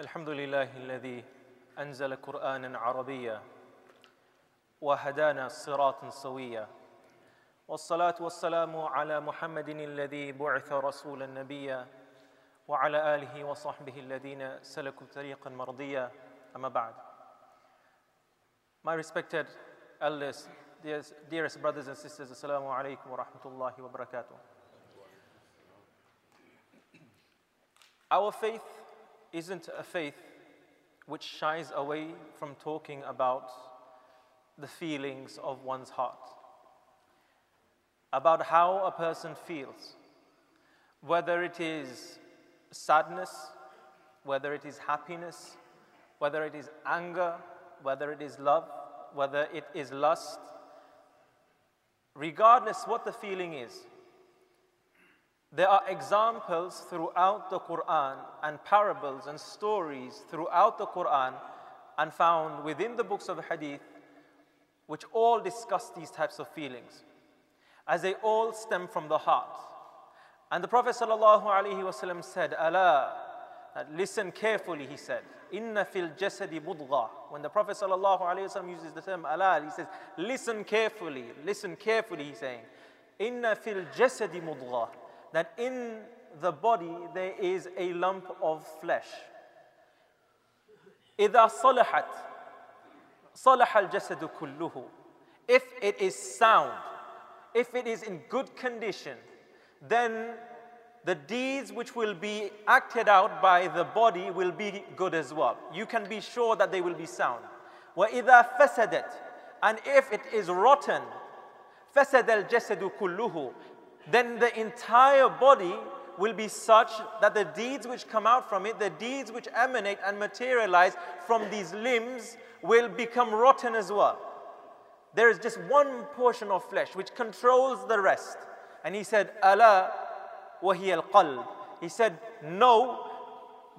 الحمد لله الذي أنزل قرآنا عربيا وهدانا صراطا سويا والصلاة والسلام على محمد الذي بعث رسولا نبيا وعلى آله وصحبه الذين سلكوا طريقا مرضيا أما بعد My respected elders, dearest, dearest brothers and sisters, Assalamu alaikum wa rahmatullahi wa barakatuh. Our faith isn't a faith which shies away from talking about the feelings of one's heart, about how a person feels, whether it is sadness, whether it is happiness, whether it is anger, whether it is love, whether it is lust, regardless what the feeling is. There are examples throughout the Quran and parables and stories throughout the Quran and found within the books of Hadith which all discuss these types of feelings as they all stem from the heart. And the Prophet ﷺ said, Allah, listen carefully, he said. Inna fil jasadi mudgha. When the Prophet ﷺ uses the term Allah, he says, listen carefully, listen carefully, he's saying. Inna fil jasadi mudgha That in the body there is a lump of flesh. إذا صلحت صلح الجسد كله. If it is sound, if it is in good condition, then the deeds which will be acted out by the body will be good as well. You can be sure that they will be sound. وَإِذَا فَسَدَتْ And if it is rotten, فَسَدَ الْجَسَدُ كُلُّهُ then the entire body will be such that the deeds which come out from it, the deeds which emanate and materialize from these limbs, will become rotten as well. There is just one portion of flesh which controls the rest. And he said, Allah wahi al qalb. He said, No,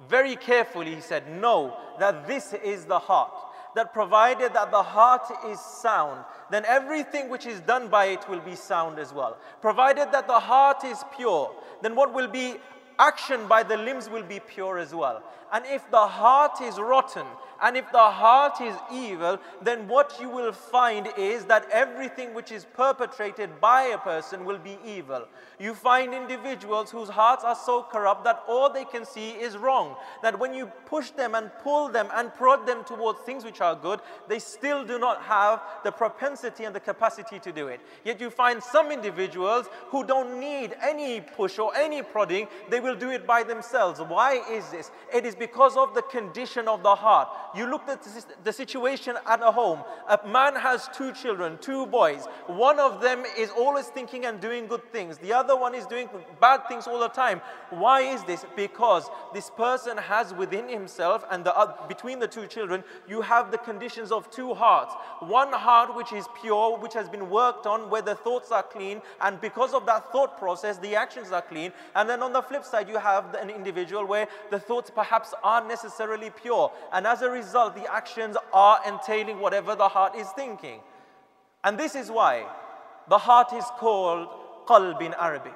very carefully, he said, No, that this is the heart. That provided that the heart is sound, then everything which is done by it will be sound as well. Provided that the heart is pure, then what will be action by the limbs will be pure as well. And if the heart is rotten, and if the heart is evil, then what you will find is that everything which is perpetrated by a person will be evil. You find individuals whose hearts are so corrupt that all they can see is wrong. That when you push them and pull them and prod them towards things which are good, they still do not have the propensity and the capacity to do it. Yet you find some individuals who don't need any push or any prodding, they will do it by themselves. Why is this? It is because of the condition of the heart. You look at the situation at a home. A man has two children, two boys. One of them is always thinking and doing good things. The other one is doing bad things all the time. Why is this? Because this person has within himself and the, uh, between the two children, you have the conditions of two hearts. One heart which is pure, which has been worked on, where the thoughts are clean, and because of that thought process, the actions are clean. And then on the flip side, you have an individual where the thoughts perhaps aren't necessarily pure. And as a result, the actions are entailing whatever the heart is thinking. And this is why the heart is called qalb in Arabic.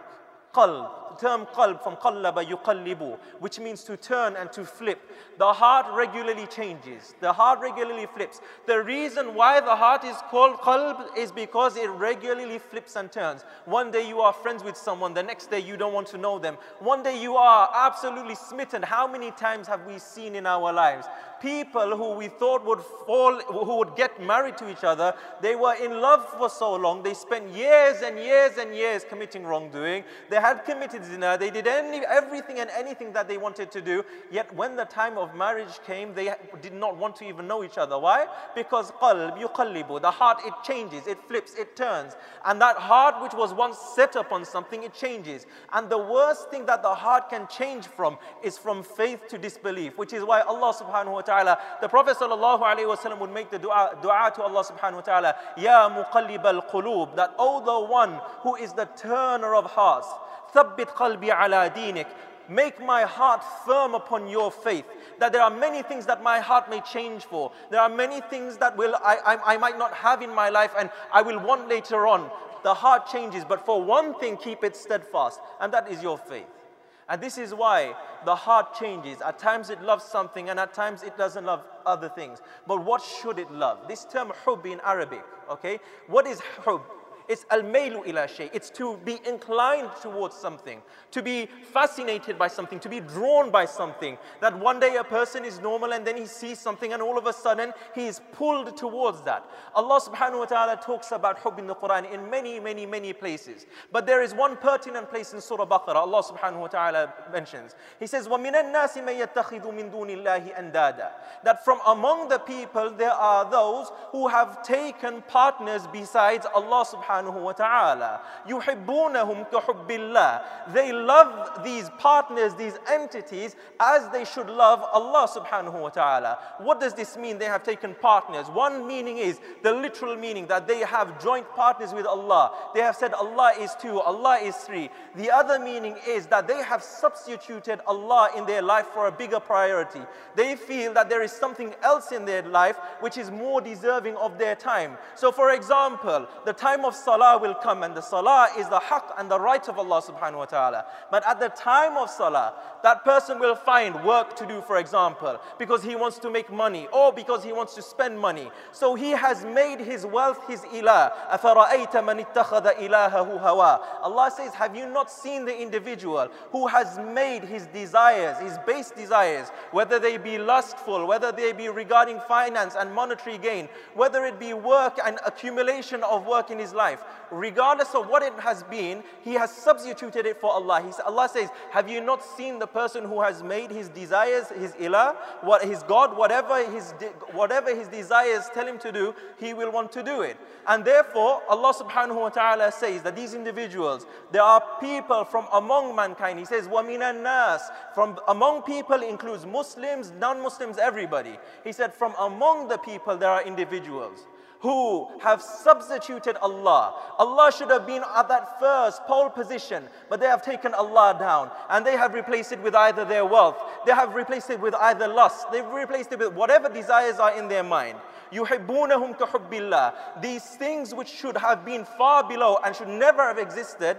Qalb, term qalb from qallaba yuqallibu, which means to turn and to flip. The heart regularly changes. The heart regularly flips. The reason why the heart is called qalb is because it regularly flips and turns. One day you are friends with someone, the next day you don't want to know them. One day you are absolutely smitten. How many times have we seen in our lives? People who we thought would fall, who would get married to each other, they were in love for so long. They spent years and years and years committing wrongdoing. They had committed zina. They did any, everything and anything that they wanted to do. Yet when the time of marriage came, they did not want to even know each other. Why? Because qalb, yuqallibu, the heart, it changes, it flips, it turns. And that heart which was once set upon something, it changes. And the worst thing that the heart can change from is from faith to disbelief, which is why Allah subhanahu wa ta'ala, the Prophet sallallahu alayhi wasallam would make the dua, dua to Allah subhanahu wa ta'ala, Ya muqallib al-qulub, that oh the one who is the turner of hearts, thabbit qalbi ala dinik, make my heart firm upon your faith. That there are many things that my heart may change for. There are many things that will I, I, I might not have in my life and I will want later on. The heart changes, but for one thing, keep it steadfast, and that is your faith. And this is why the heart changes. At times it loves something and at times it doesn't love other things. But what should it love? This term hub in Arabic, okay? What is hub? It's al-mailu ila shay. It's to be inclined towards something, to be fascinated by something, to be drawn by something. That one day a person is normal and then he sees something and all of a sudden he is pulled towards that. Allah subhanahu wa ta'ala talks about hub in the Quran in many, many, many places. But there is one pertinent place in Surah Baqarah Allah subhanahu wa ta'ala mentions. He says, وَمِنَ النَّاسِ مَن يَتَّخِذُ مِن دُونِ اللَّهِ أَنْدَادًا That from among the people there are those who have taken partners besides Allah subhanahu subhanahu wa ta'ala. يُحِبُّونَهُمْ كَحُبِّ اللَّهِ They love these partners, these entities, as they should love Allah subhanahu wa ta'ala. What does this mean? They have taken partners. One meaning is the literal meaning that they have joint partners with Allah. They have said Allah is two, Allah is three. The other meaning is that they have substituted Allah in their life for a bigger priority. They feel that there is something else in their life which is more deserving of their time. So, for example, the time of salah will come and the salah is the haqq and the right of Allah subhanahu wa ta'ala. But at the time of salah, that person will find work to do, for example, because he wants to make money or because he wants to spend money. So he has made his wealth his ilah. أَفَرَأَيْتَ مَنِ اتَّخَذَ إِلَهَهُ هَوَى Allah says, have you not seen the individual who has made his desires, his base desires, whether they be lustful, whether they be regarding finance and monetary gain, whether it be work and accumulation of work in his life, life, regardless of what it has been, he has substituted it for Allah. He, Allah says, Have you not seen the person who has made his desires his ilah, what, his God, whatever his, whatever his desires tell him to do, he will want to do it. And therefore, Allah subhanahu wa ta'ala says that these individuals, there are people from among mankind. He says, وَمِنَ النَّاسِ From among people includes Muslims, non-Muslims, everybody. He said, from among the people there are individuals who have substituted Allah. Allah should have been at that first pole position, but they have taken Allah down and they have replaced it with either their wealth, they have replaced it with either lust, they've replaced it with whatever desires are in their mind. يُحِبُّونَهُمْ كَحُبِّ اللَّهِ These things which should have been far below and should never have existed,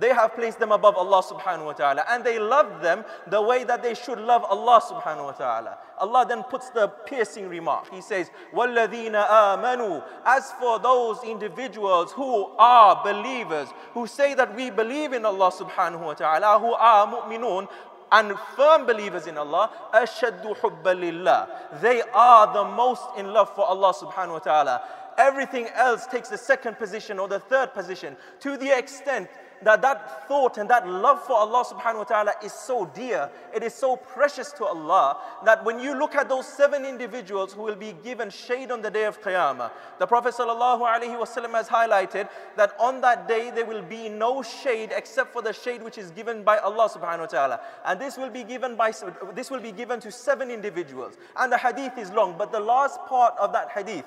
they have placed them above Allah subhanahu wa ta'ala and they love them the way that they should love Allah subhanahu wa ta'ala. Allah then puts the piercing remark. He says, وَالَّذِينَ آمَنُوا As for those individuals who are believers, who say that we believe in Allah subhanahu wa ta'ala, who are mu'minun, and firm believers in Allah, أَشَدُّ حُبَّ لِلَّهِ They are the most in love for Allah subhanahu wa ta'ala. Everything else takes the second position or the third position to the extent that that thought and that love for Allah subhanahu wa ta'ala is so dear, it is so precious to Allah that when you look at those seven individuals who will be given shade on the day of Qiyamah, the Prophet sallallahu alaihi wasallam has highlighted that on that day there will be no shade except for the shade which is given by Allah subhanahu wa ta'ala. And this will be given by this will be given to seven individuals. And the hadith is long, but the last part of that hadith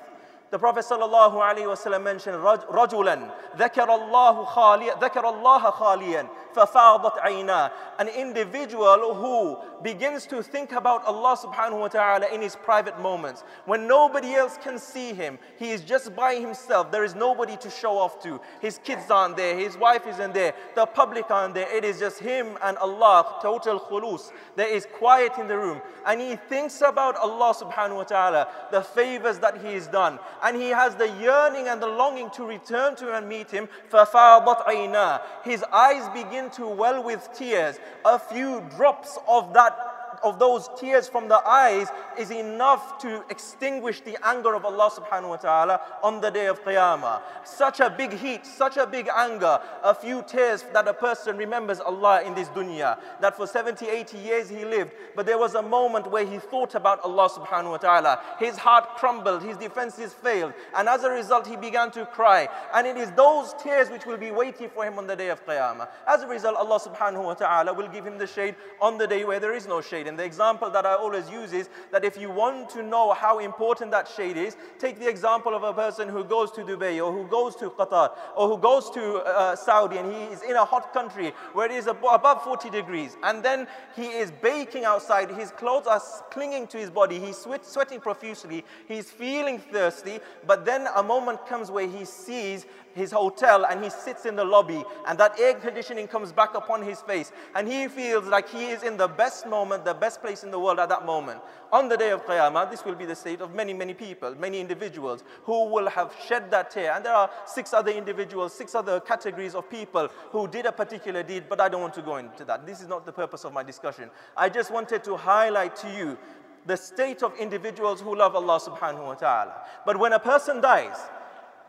the Prophet sallallahu alaihi wasallam mentioned رجلا ذكر الله خاليا ذكر الله خاليا ففاضت عيناه an individual who begins to think about Allah subhanahu wa ta'ala in his private moments when nobody else can see him he is just by himself there is nobody to show off to his kids aren't there his wife isn't there the public aren't there it is just him and Allah total khulus there is quiet in the room and he thinks about Allah subhanahu wa ta'ala the favors that he has done and he has the yearning and the longing to return to and meet him ففاضت عيناه his eyes begin to well with tears. A few drops of that of those tears from the eyes is enough to extinguish the anger of Allah subhanahu wa ta'ala on the day of Qiyamah. Such a big heat, such a big anger, a few tears that a person remembers Allah in this dunya. That for 70, 80 years he lived, but there was a moment where he thought about Allah subhanahu wa ta'ala. His heart crumbled, his defenses failed, and as a result he began to cry. And it is those tears which will be waiting for him on the day of Qiyamah. As a result, Allah subhanahu wa ta'ala will give him the shade on the day where there is no shade. The example that I always use is that if you want to know how important that shade is, take the example of a person who goes to Dubai or who goes to Qatar or who goes to uh, Saudi and he is in a hot country where it is above 40 degrees and then he is baking outside, his clothes are clinging to his body, he's sweating profusely, he's feeling thirsty, but then a moment comes where he sees his hotel and he sits in the lobby and that air conditioning comes back upon his face and he feels like he is in the best moment, the best place in the world at that moment. On the day of Qiyamah, this will be the state of many, many people, many individuals who will have shed that tear. And there are six other individuals, six other categories of people who did a particular deed, but I don't want to go into that. This is not the purpose of my discussion. I just wanted to highlight to you the state of individuals who love Allah subhanahu wa ta'ala. But when a person dies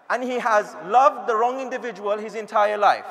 and he has loved the wrong individual his entire life,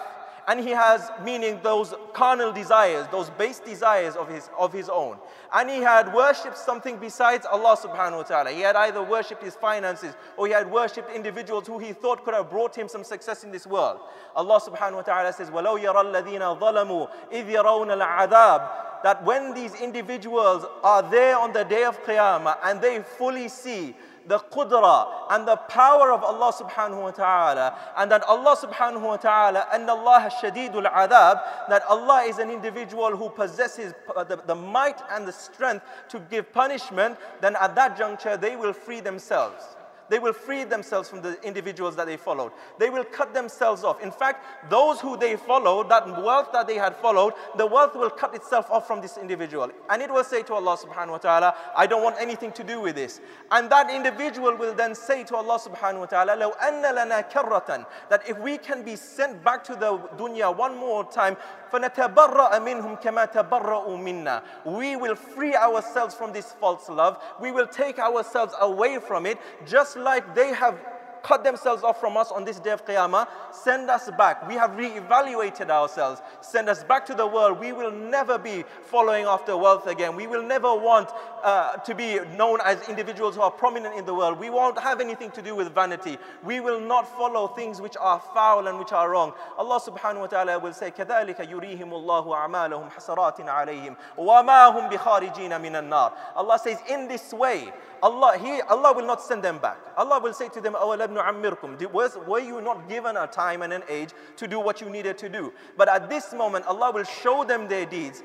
and he has meaning those carnal desires, those base desires of his, of his own. And he had worshipped something besides Allah subhanahu wa ta'ala. He had either worshipped his finances or he had worshipped individuals who he thought could have brought him some success in this world. Allah subhanahu wa ta'ala says, وَلَوْ يَرَى الَّذِينَ ظَلَمُوا إِذْ يَرَوْنَ الْعَذَابِ that when these individuals are there on the day of Qiyamah and they fully see the qudra and the power of Allah subhanahu wa ta'ala and that Allah subhanahu wa ta'ala and Allah shadidul adab that Allah is an individual who possesses uh, the, the might and the strength to give punishment then at that juncture they will free themselves they will free themselves from the individuals that they followed. They will cut themselves off. In fact, those who they followed, that wealth that they had followed, the wealth will cut itself off from this individual. And it will say to Allah subhanahu wa ta'ala, I don't want anything to do with this. And that individual will then say to Allah subhanahu wa ta'ala, لو أن لنا كرة, that if we can be sent back to the dunya one more time, فَنَتَبَرَّأَ مِنْهُمْ كَمَا تَبَرَّأُوا مِنَّا We will free ourselves from this false love. We will take ourselves away from it, just like they have cut themselves off from us on this day of Qiyamah, send us back. We have re-evaluated ourselves. Send us back to the world. We will never be following after wealth again. We will never want uh, to be known as individuals who are prominent in the world. We won't have anything to do with vanity. We will not follow things which are foul and which are wrong. Allah subhanahu wa ta'ala will say, كَذَلِكَ يُرِيهِمُ اللَّهُ أَعْمَالَهُمْ حَسَرَاتٍ عَلَيْهِمْ وَمَا هُمْ بِخَارِجِينَ مِنَ النَّارِ Allah says, in this way, Allah, he, Allah will not send them back. Allah will say to them, أَوَلَبْنُ عَمِّرْكُمْ Were you not given a time and an age to do what you needed to do? But at this moment, Allah will show them their deeds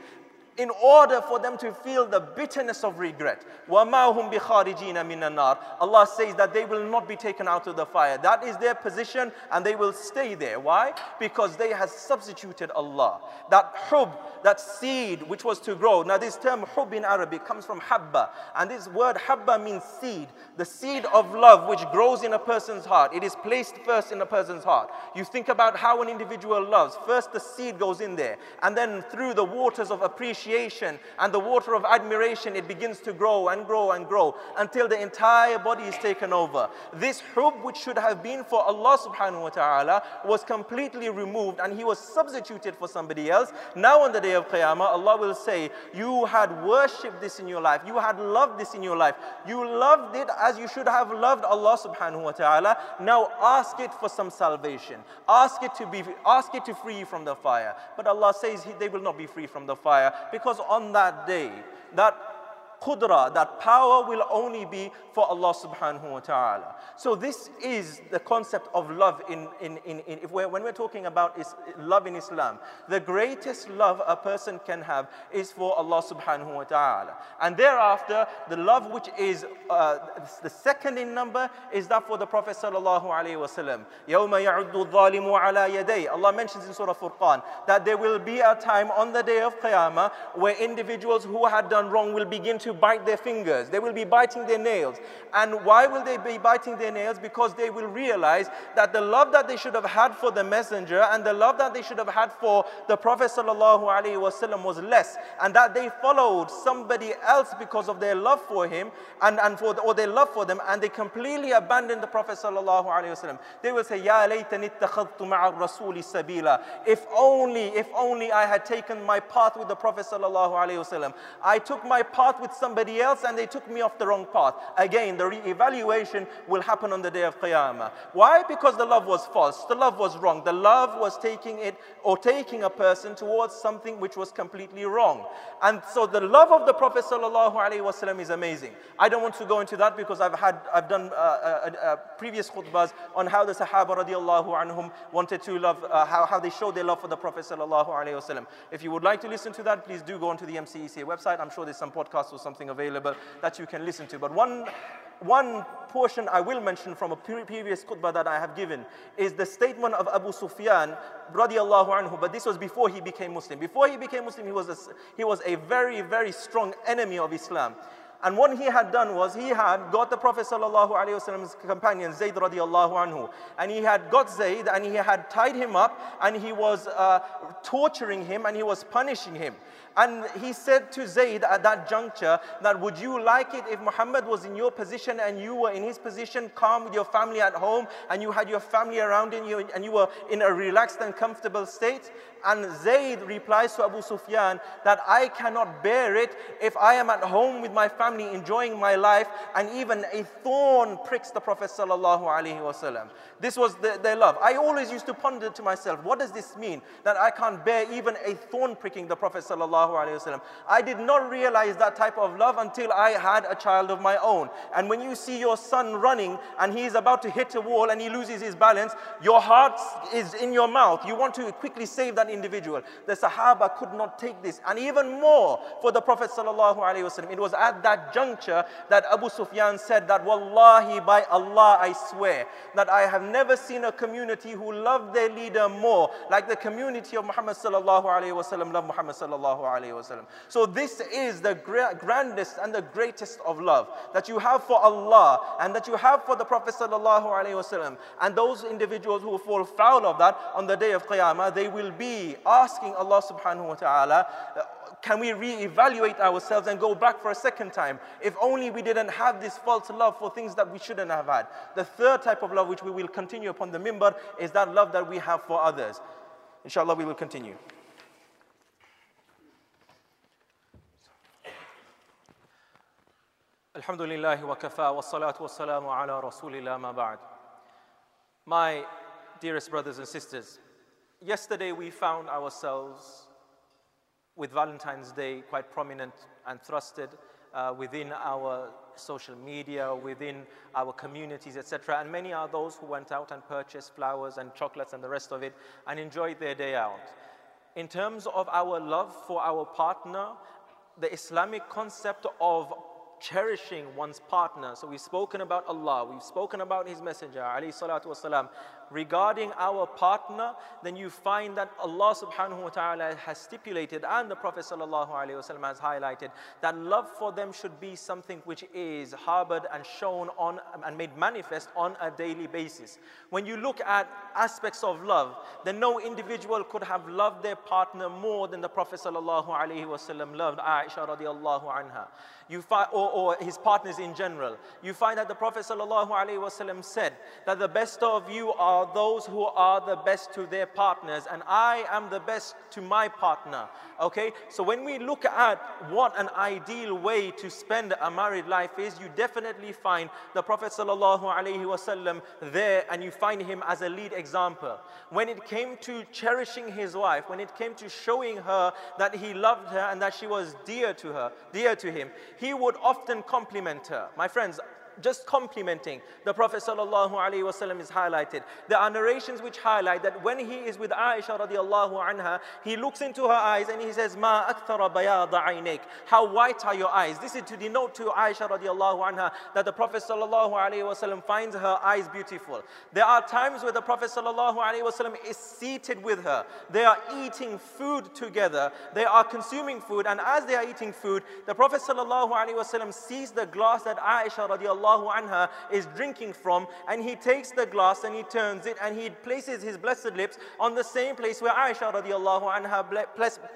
in order for them to feel the bitterness of regret. Allah says that they will not be taken out of the fire. That is their position and they will stay there. Why? Because they have substituted Allah. That hub, that seed which was to grow. Now this term hub in Arabic comes from habba. And this word habba means seed. The seed of love which grows in a person's heart. It is placed first in a person's heart. You think about how an individual loves. First the seed goes in there. And then through the waters of appreciation appreciation and the water of admiration, it begins to grow and grow and grow until the entire body is taken over. This hub, which should have been for Allah subhanahu wa ta'ala, was completely removed and he was substituted for somebody else. Now, on the day of Qiyamah, Allah will say, You had worshipped this in your life, you had loved this in your life, you loved it as you should have loved Allah subhanahu wa ta'ala. Now, ask it for some salvation, ask it to, be, ask it to free you from the fire. But Allah says they will not be free from the fire because on that day, that qudra, that power will only be for Allah subhanahu wa ta'ala. So this is the concept of love in, in, in, in if we're, when we're talking about is, love in Islam. The greatest love a person can have is for Allah subhanahu wa ta'ala. And thereafter, the love which is uh, the second in number is that for the Prophet sallallahu alayhi wa sallam. يَوْمَ يَعُدُّ الظَّالِمُ عَلَى يَدَيْهِ Allah mentions in Surah Furqan that there will be a time on the day of Qiyamah where individuals who had done wrong will begin to bite their fingers. They will be biting their nails. And why will they be biting their nails? Because they will realize that the love that they should have had for the messenger and the love that they should have had for the Prophet ﷺ was less. And that they followed somebody else because of their love for him and, and for the, or their love for them and they completely abandoned the Prophet ﷺ. They will say, Ya laytani ittakhadtu ma'a rasuli sabila. If only, if only I had taken my path with the Prophet ﷺ. I took my path with somebody else and they took me off the wrong path. Again, the re-evaluation will happen on the day of Qiyamah. Why? Because the love was false. The love was wrong. The love was taking it or taking a person towards something which was completely wrong. And so the love of the Prophet ﷺ is amazing. I don't want to go into that because I've had I've done uh, uh, uh, previous khutbahs on how the Sahaba radiallahu anhum wanted to love, uh, how, how they showed their love for the Prophet ﷺ. If you would like to listen to that, please do go onto the MCEC website. I'm sure there's some podcasts or something available that you can listen to. But one one portion I will mention from a previous khutbah that I have given is the statement of Abu Sufyan radiallahu anhu, but this was before he became Muslim. Before he became Muslim, he was a, he was a very, very strong enemy of Islam. And what he had done was he had got the Prophet wasallam's companion Zayd radiallahu anhu, and he had got Zayd and he had tied him up and he was uh, torturing him and he was punishing him. And he said to Zayd at that juncture that would you like it if Muhammad was in your position and you were in his position, calm with your family at home, and you had your family around you and you were in a relaxed and comfortable state? And Zayd replies to Abu Sufyan that I cannot bear it if I am at home with my family enjoying my life and even a thorn pricks the Prophet sallallahu alaihi wasallam. This was the, their love. I always used to ponder to myself, what does this mean that I can't bear even a thorn pricking the Prophet sallallahu alaihi wasallam? I did not realize that type of love until I had a child of my own. And when you see your son running and he is about to hit a wall and he loses his balance, your heart is in your mouth. You want to quickly save that individual. The Sahaba could not take this. And even more for the Prophet ﷺ. It was at that juncture that Abu Sufyan said that, Wallahi, by Allah, I swear that I have never seen a community who love their leader more like the community of Muhammad sallallahu alayhi wasallam love Muhammad sallallahu alayhi wasallam. So this is the grandest and the greatest of love that you have for Allah and that you have for the Prophet sallallahu alayhi wasallam. And those individuals who fall foul of that on the day of Qiyamah, they will be asking Allah subhanahu wa ta'ala, can we re-evaluate ourselves and go back for a second time? If only we didn't have this false love for things that we shouldn't have had. The third type of love which we will continue upon the mimbar is that love that we have for others. Inshallah, we will continue. الحمد لله وكفى والصلاة والسلام على رسول الله ما بعد. My dearest brothers and sisters, yesterday we found ourselves with Valentine's Day quite prominent and thrusted uh, within our social media, within our communities, etc. And many are those who went out and purchased flowers and chocolates and the rest of it and enjoyed their day out. In terms of our love for our partner, the Islamic concept of cherishing one's partner. So we've spoken about Allah, we've spoken about His Messenger, alayhi salatu wasalam, regarding our partner, then you find that Allah subhanahu wa ta'ala has stipulated and the Prophet sallallahu alayhi wasallam has highlighted that love for them should be something which is harbored and shown on and made manifest on a daily basis. When you look at aspects of love, then no individual could have loved their partner more than the Prophet sallallahu alayhi wasallam loved Aisha radiallahu anha. You find, or, or his partners in general. You find that the Prophet sallallahu alayhi wasallam said that the best of you are are those who are the best to their partners, and I am the best to my partner. Okay? So when we look at what an ideal way to spend a married life is, you definitely find the Prophet ﷺ there and you find him as a lead example. When it came to cherishing his wife, when it came to showing her that he loved her and that she was dear to her, dear to him, he would often compliment her. My friends, just complimenting the Prophet ﷺ is highlighted. There are narrations which highlight that when he is with Aisha radiallahu anha, he looks into her eyes and he says, Ma akthara bayada aynik. How white are your eyes? This is to denote to Aisha radiallahu anha that the Prophet ﷺ finds her eyes beautiful. There are times where the Prophet ﷺ is seated with her. They are eating food together. They are consuming food. And as they are eating food, the Prophet ﷺ sees the glass that Aisha radiallahu radiallahu anha is drinking from and he takes the glass and he turns it and he places his blessed lips on the same place where Aisha radiallahu anha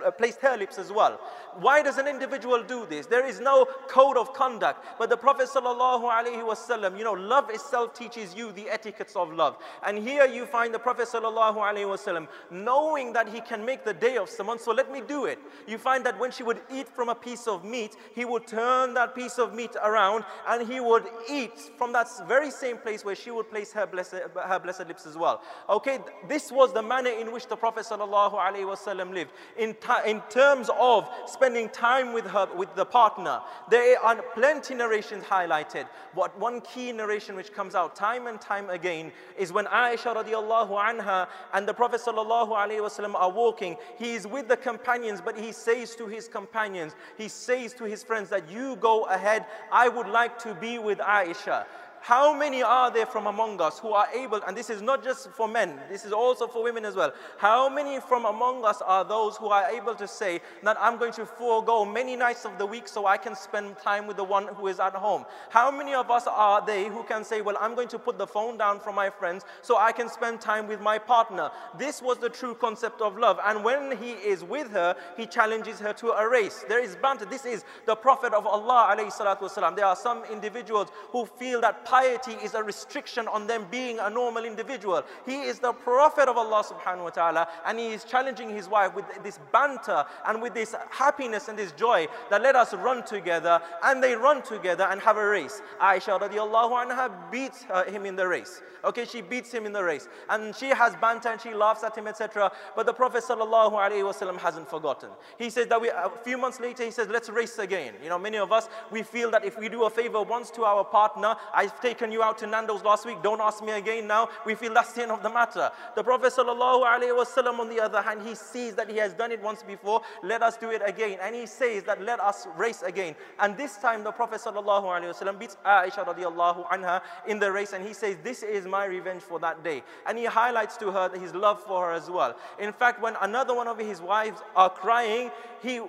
uh, placed her lips as well. Why does an individual do this? There is no code of conduct, but the Prophet sallallahu alaihi wasallam, you know, love itself teaches you the etiquettes of love. And here you find the Prophet sallallahu alaihi wasallam knowing that he can make the day of someone, so let me do it. You find that when she would eat from a piece of meat, he would turn that piece of meat around and he would eat from that very same place where she would place her blessed, her blessed lips as well. Okay, this was the manner in which the Prophet ﷺ lived. In, in terms of spending time with her, with the partner, there are plenty narrations highlighted. But one key narration which comes out time and time again is when Aisha radiallahu anha and the Prophet ﷺ are walking. He is with the companions, but he says to his companions, he says to his friends that you go ahead. I would like to be with Aisha. How many are there from among us who are able, and this is not just for men, this is also for women as well. How many from among us are those who are able to say that I'm going to forego many nights of the week so I can spend time with the one who is at home? How many of us are they who can say, Well, I'm going to put the phone down from my friends so I can spend time with my partner? This was the true concept of love. And when he is with her, he challenges her to a race. There is banter. This is the Prophet of Allah. There are some individuals who feel that piety is a restriction on them being a normal individual. He is the Prophet of Allah subhanahu wa ta'ala and he is challenging his wife with this banter and with this happiness and this joy that let us run together and they run together and have a race. Aisha radiallahu anha beats uh, him in the race. Okay, she beats him in the race and she has banter and she laughs at him, etc. But the Prophet sallallahu alaihi wasallam hasn't forgotten. He says that we, a few months later, he says, let's race again. You know, many of us, we feel that if we do a favor once to our partner, I've taken you out to Nando's last week, don't ask me again now. We feel that's the end of the matter. The Prophet ﷺ, on the other hand, he sees that he has done it once before, let us do it again. And he says that let us race again. And this time the Prophet ﷺ beats Aisha radiallahu anha in the race and he says, This is my revenge for that day. And he highlights to her his love for her as well. In fact, when another one of his wives are crying, he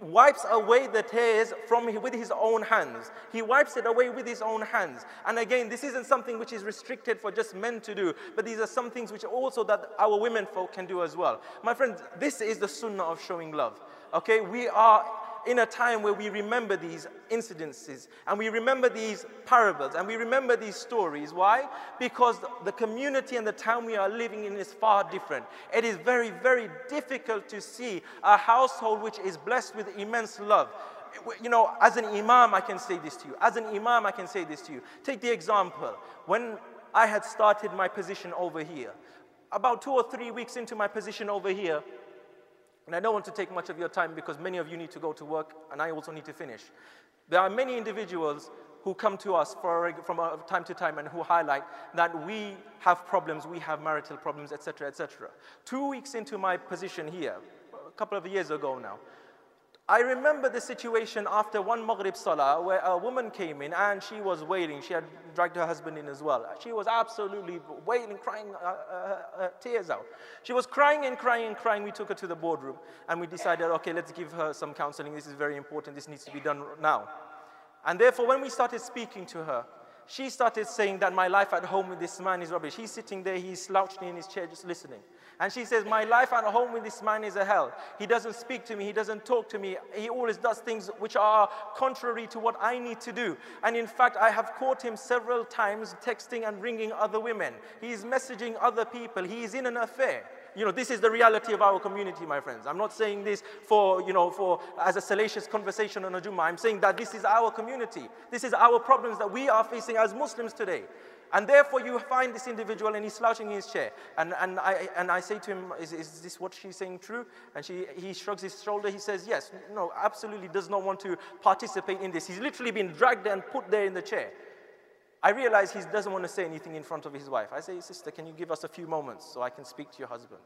wipes away the tears from with his own hands. He wipes it away with his own hands. And again, this isn't something which is restricted for just men to do, but these are some things which also that our women folk can do as well. My friends, this is the sunnah of showing love. Okay, we are in a time where we remember these incidences and we remember these parables and we remember these stories. Why? Because the community and the town we are living in is far different. It is very, very difficult to see a household which is blessed with immense love. You know, as an imam, I can say this to you. As an imam, I can say this to you. Take the example. When I had started my position over here, about two or three weeks into my position over here, and I don't want to take much of your time because many of you need to go to work and I also need to finish. There are many individuals who come to us for, from uh, time to time and who highlight that we have problems, we have marital problems, etc., etc. Two weeks into my position here, a couple of years ago now, I remember the situation after one Maghrib Salah where a woman came in and she was wailing. She had dragged her husband in as well. She was absolutely wailing, crying uh, uh, uh, tears out. She was crying and crying and crying. We took her to the boardroom and we decided, okay, let's give her some counseling. This is very important. This needs to be done now. And therefore, when we started speaking to her, she started saying that my life at home with this man is rubbish. He's sitting there, he's slouching in his chair just listening. And she says, My life at home with this man is a hell. He doesn't speak to me, he doesn't talk to me. He always does things which are contrary to what I need to do. And in fact, I have caught him several times texting and ringing other women. He is messaging other people, he is in an affair you know, this is the reality of our community, my friends. I'm not saying this for, you know, for as a salacious conversation on a Jummah. I'm saying that this is our community. This is our problems that we are facing as Muslims today. And therefore, you find this individual and he's slouching in his chair. And, and, I, and I say to him, is, is this what she's saying true? And she, he shrugs his shoulder. He says, Yes, no, absolutely does not want to participate in this. He's literally been dragged and put there in the chair. I realize he doesn't want to say anything in front of his wife. I say, Sister, can you give us a few moments so I can speak to your husband?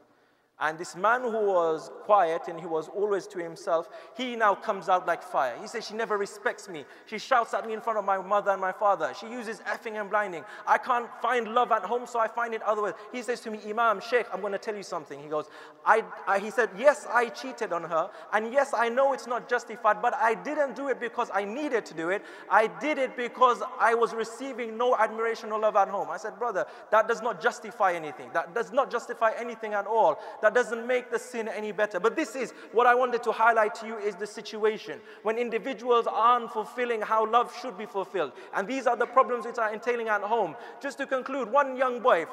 And this man who was quiet and he was always to himself, he now comes out like fire. He says, She never respects me. She shouts at me in front of my mother and my father. She uses effing and blinding. I can't find love at home, so I find it otherwise. He says to me, Imam, Sheikh, I'm going to tell you something. He goes, I, I, He said, Yes, I cheated on her. And yes, I know it's not justified, but I didn't do it because I needed to do it. I did it because I was receiving no admiration or love at home. I said, Brother, that does not justify anything. That does not justify anything at all. That that doesn't make the sin any better. But this is what I wanted to highlight to you is the situation when individuals aren't fulfilling how love should be fulfilled. And these are the problems which are entailing at home. Just to conclude, one young boy,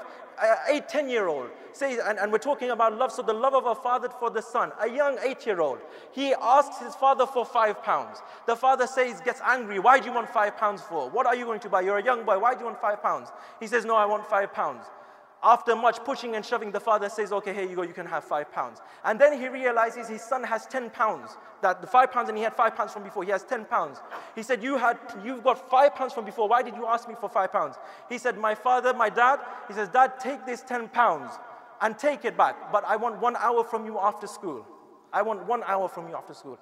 a 10 year old, says, and, and we're talking about love, so the love of a father for the son, a young eight year old, he asks his father for five pounds. The father says, gets angry, why do you want five pounds for? What are you going to buy? You're a young boy, why do you want five pounds? He says, no, I want five pounds. After much pushing and shoving, the father says, Okay, here you go, you can have five pounds. And then he realizes his son has 10 pounds. That the five pounds, and he had five pounds from before, he has 10 pounds. He said, you had, You've got five pounds from before, why did you ask me for five pounds? He said, My father, my dad, he says, Dad, take this 10 pounds and take it back, but I want one hour from you after school. I want one hour from you after school.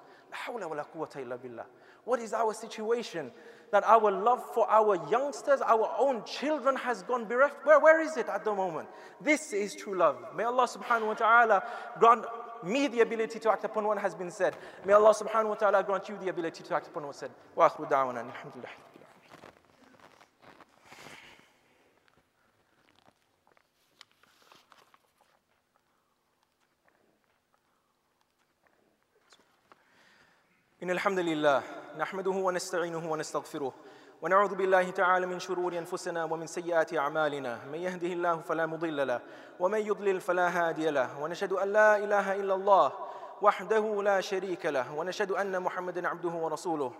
What is our situation? That our love for our youngsters, our own children has gone bereft. Where, where is it at the moment? This is true love. May Allah subhanahu wa ta'ala grant me the ability to act upon what has been said. May Allah subhanahu wa ta'ala grant you the ability to act upon what was said. Wa akhiru da'wana. Alhamdulillah. إن الحمد لله نحمده ونستعينه ونستغفره ونعوذ بالله تعالى من شرور أنفسنا ومن سيئات أعمالنا. من يهده الله فلا مضل له ومن يضلل فلا هادي له. ونشهد أن لا إله إلا الله وحده لا شريك له ونشهد أن محمدا عبده ورسوله.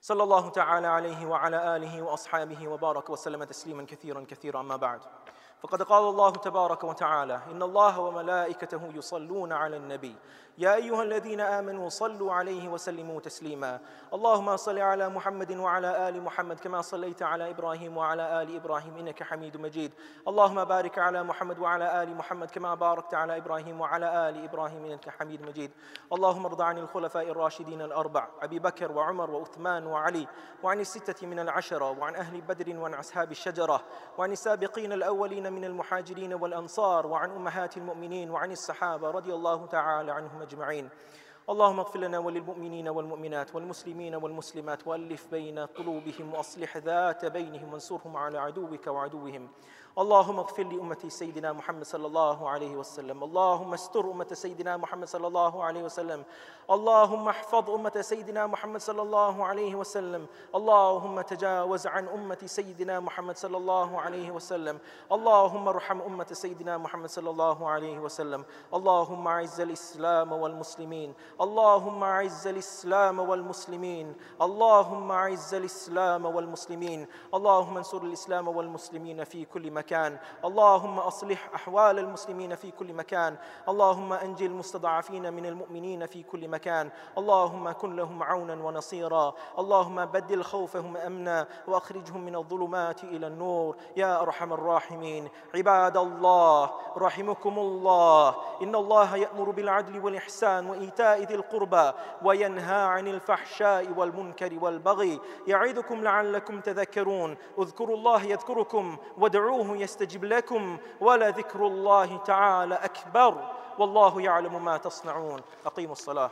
صلى الله تعالى عليه وعلى آله وأصحابه وبارك وسلم تسليما كثيرا كثيرا. أما بعد فقد قال الله تبارك وتعالى إن الله وملائكته يصلون على النبي يا أيها الذين آمنوا صلوا عليه وسلموا تسليما. اللهم صل على محمد وعلى آل محمد كما صليت على إبراهيم وعلى آل إبراهيم إنك حميد مجيد. اللهم بارك على محمد وعلى آل محمد كما باركت على إبراهيم وعلى آل إبراهيم إنك حميد مجيد. اللهم ارض عن الخلفاء الراشدين الأربع أبي بكر وعمر وعثمان وعلي وعن الستة من العشرة وعن أهل بدر وعن أصحاب الشجرة وعن السابقين الأولين من المهاجرين والأنصار وعن أمهات المؤمنين وعن الصحابة رضي الله تعالى عنهم أجمعين. اللهم اغفر لنا وللمؤمنين والمؤمنات والمسلمين والمسلمات وألف بين قلوبهم وأصلح ذات بينهم وانصرهم على عدوك وعدوهم. اللهم اغفر لأمة سيدنا محمد صلى الله عليه وسلم. اللهم استر أمة سيدنا محمد صلى الله عليه وسلم. اللهم احفظ أمة سيدنا محمد صلى الله عليه وسلم. اللهم تجاوز عن أمة سيدنا محمد صلى الله عليه وسلم. اللهم ارحم أمة سيدنا محمد صلى الله عليه وسلم. اللهم أعز الإسلام والمسلمين. اللهم أعز الإسلام والمسلمين. اللهم أعز الإسلام والمسلمين. اللهم انصر الإسلام والمسلمين في كل مكان. اللهم أصلح أحوال المسلمين في كل مكان. اللهم أنجي المستضعفين من المؤمنين في كل مكان. اللهم كن لهم عونا ونصيرا. اللهم بدل خوفهم أمنا وأخرجهم من الظلمات إلى النور. يا أرحم الراحمين. عباد الله رحمكم الله. إن الله يأمر بالعدل والإحسان وإيتاء ذي القربى وينهى عن الفحشاء والمنكر والبغي. يعظكم لعلكم تذكرون. اذكروا الله يذكركم وادعوه يستجب لكم ولذكر الله تعالى أكبر. والله يعلم ما تصنعون. أقيموا الصلاة.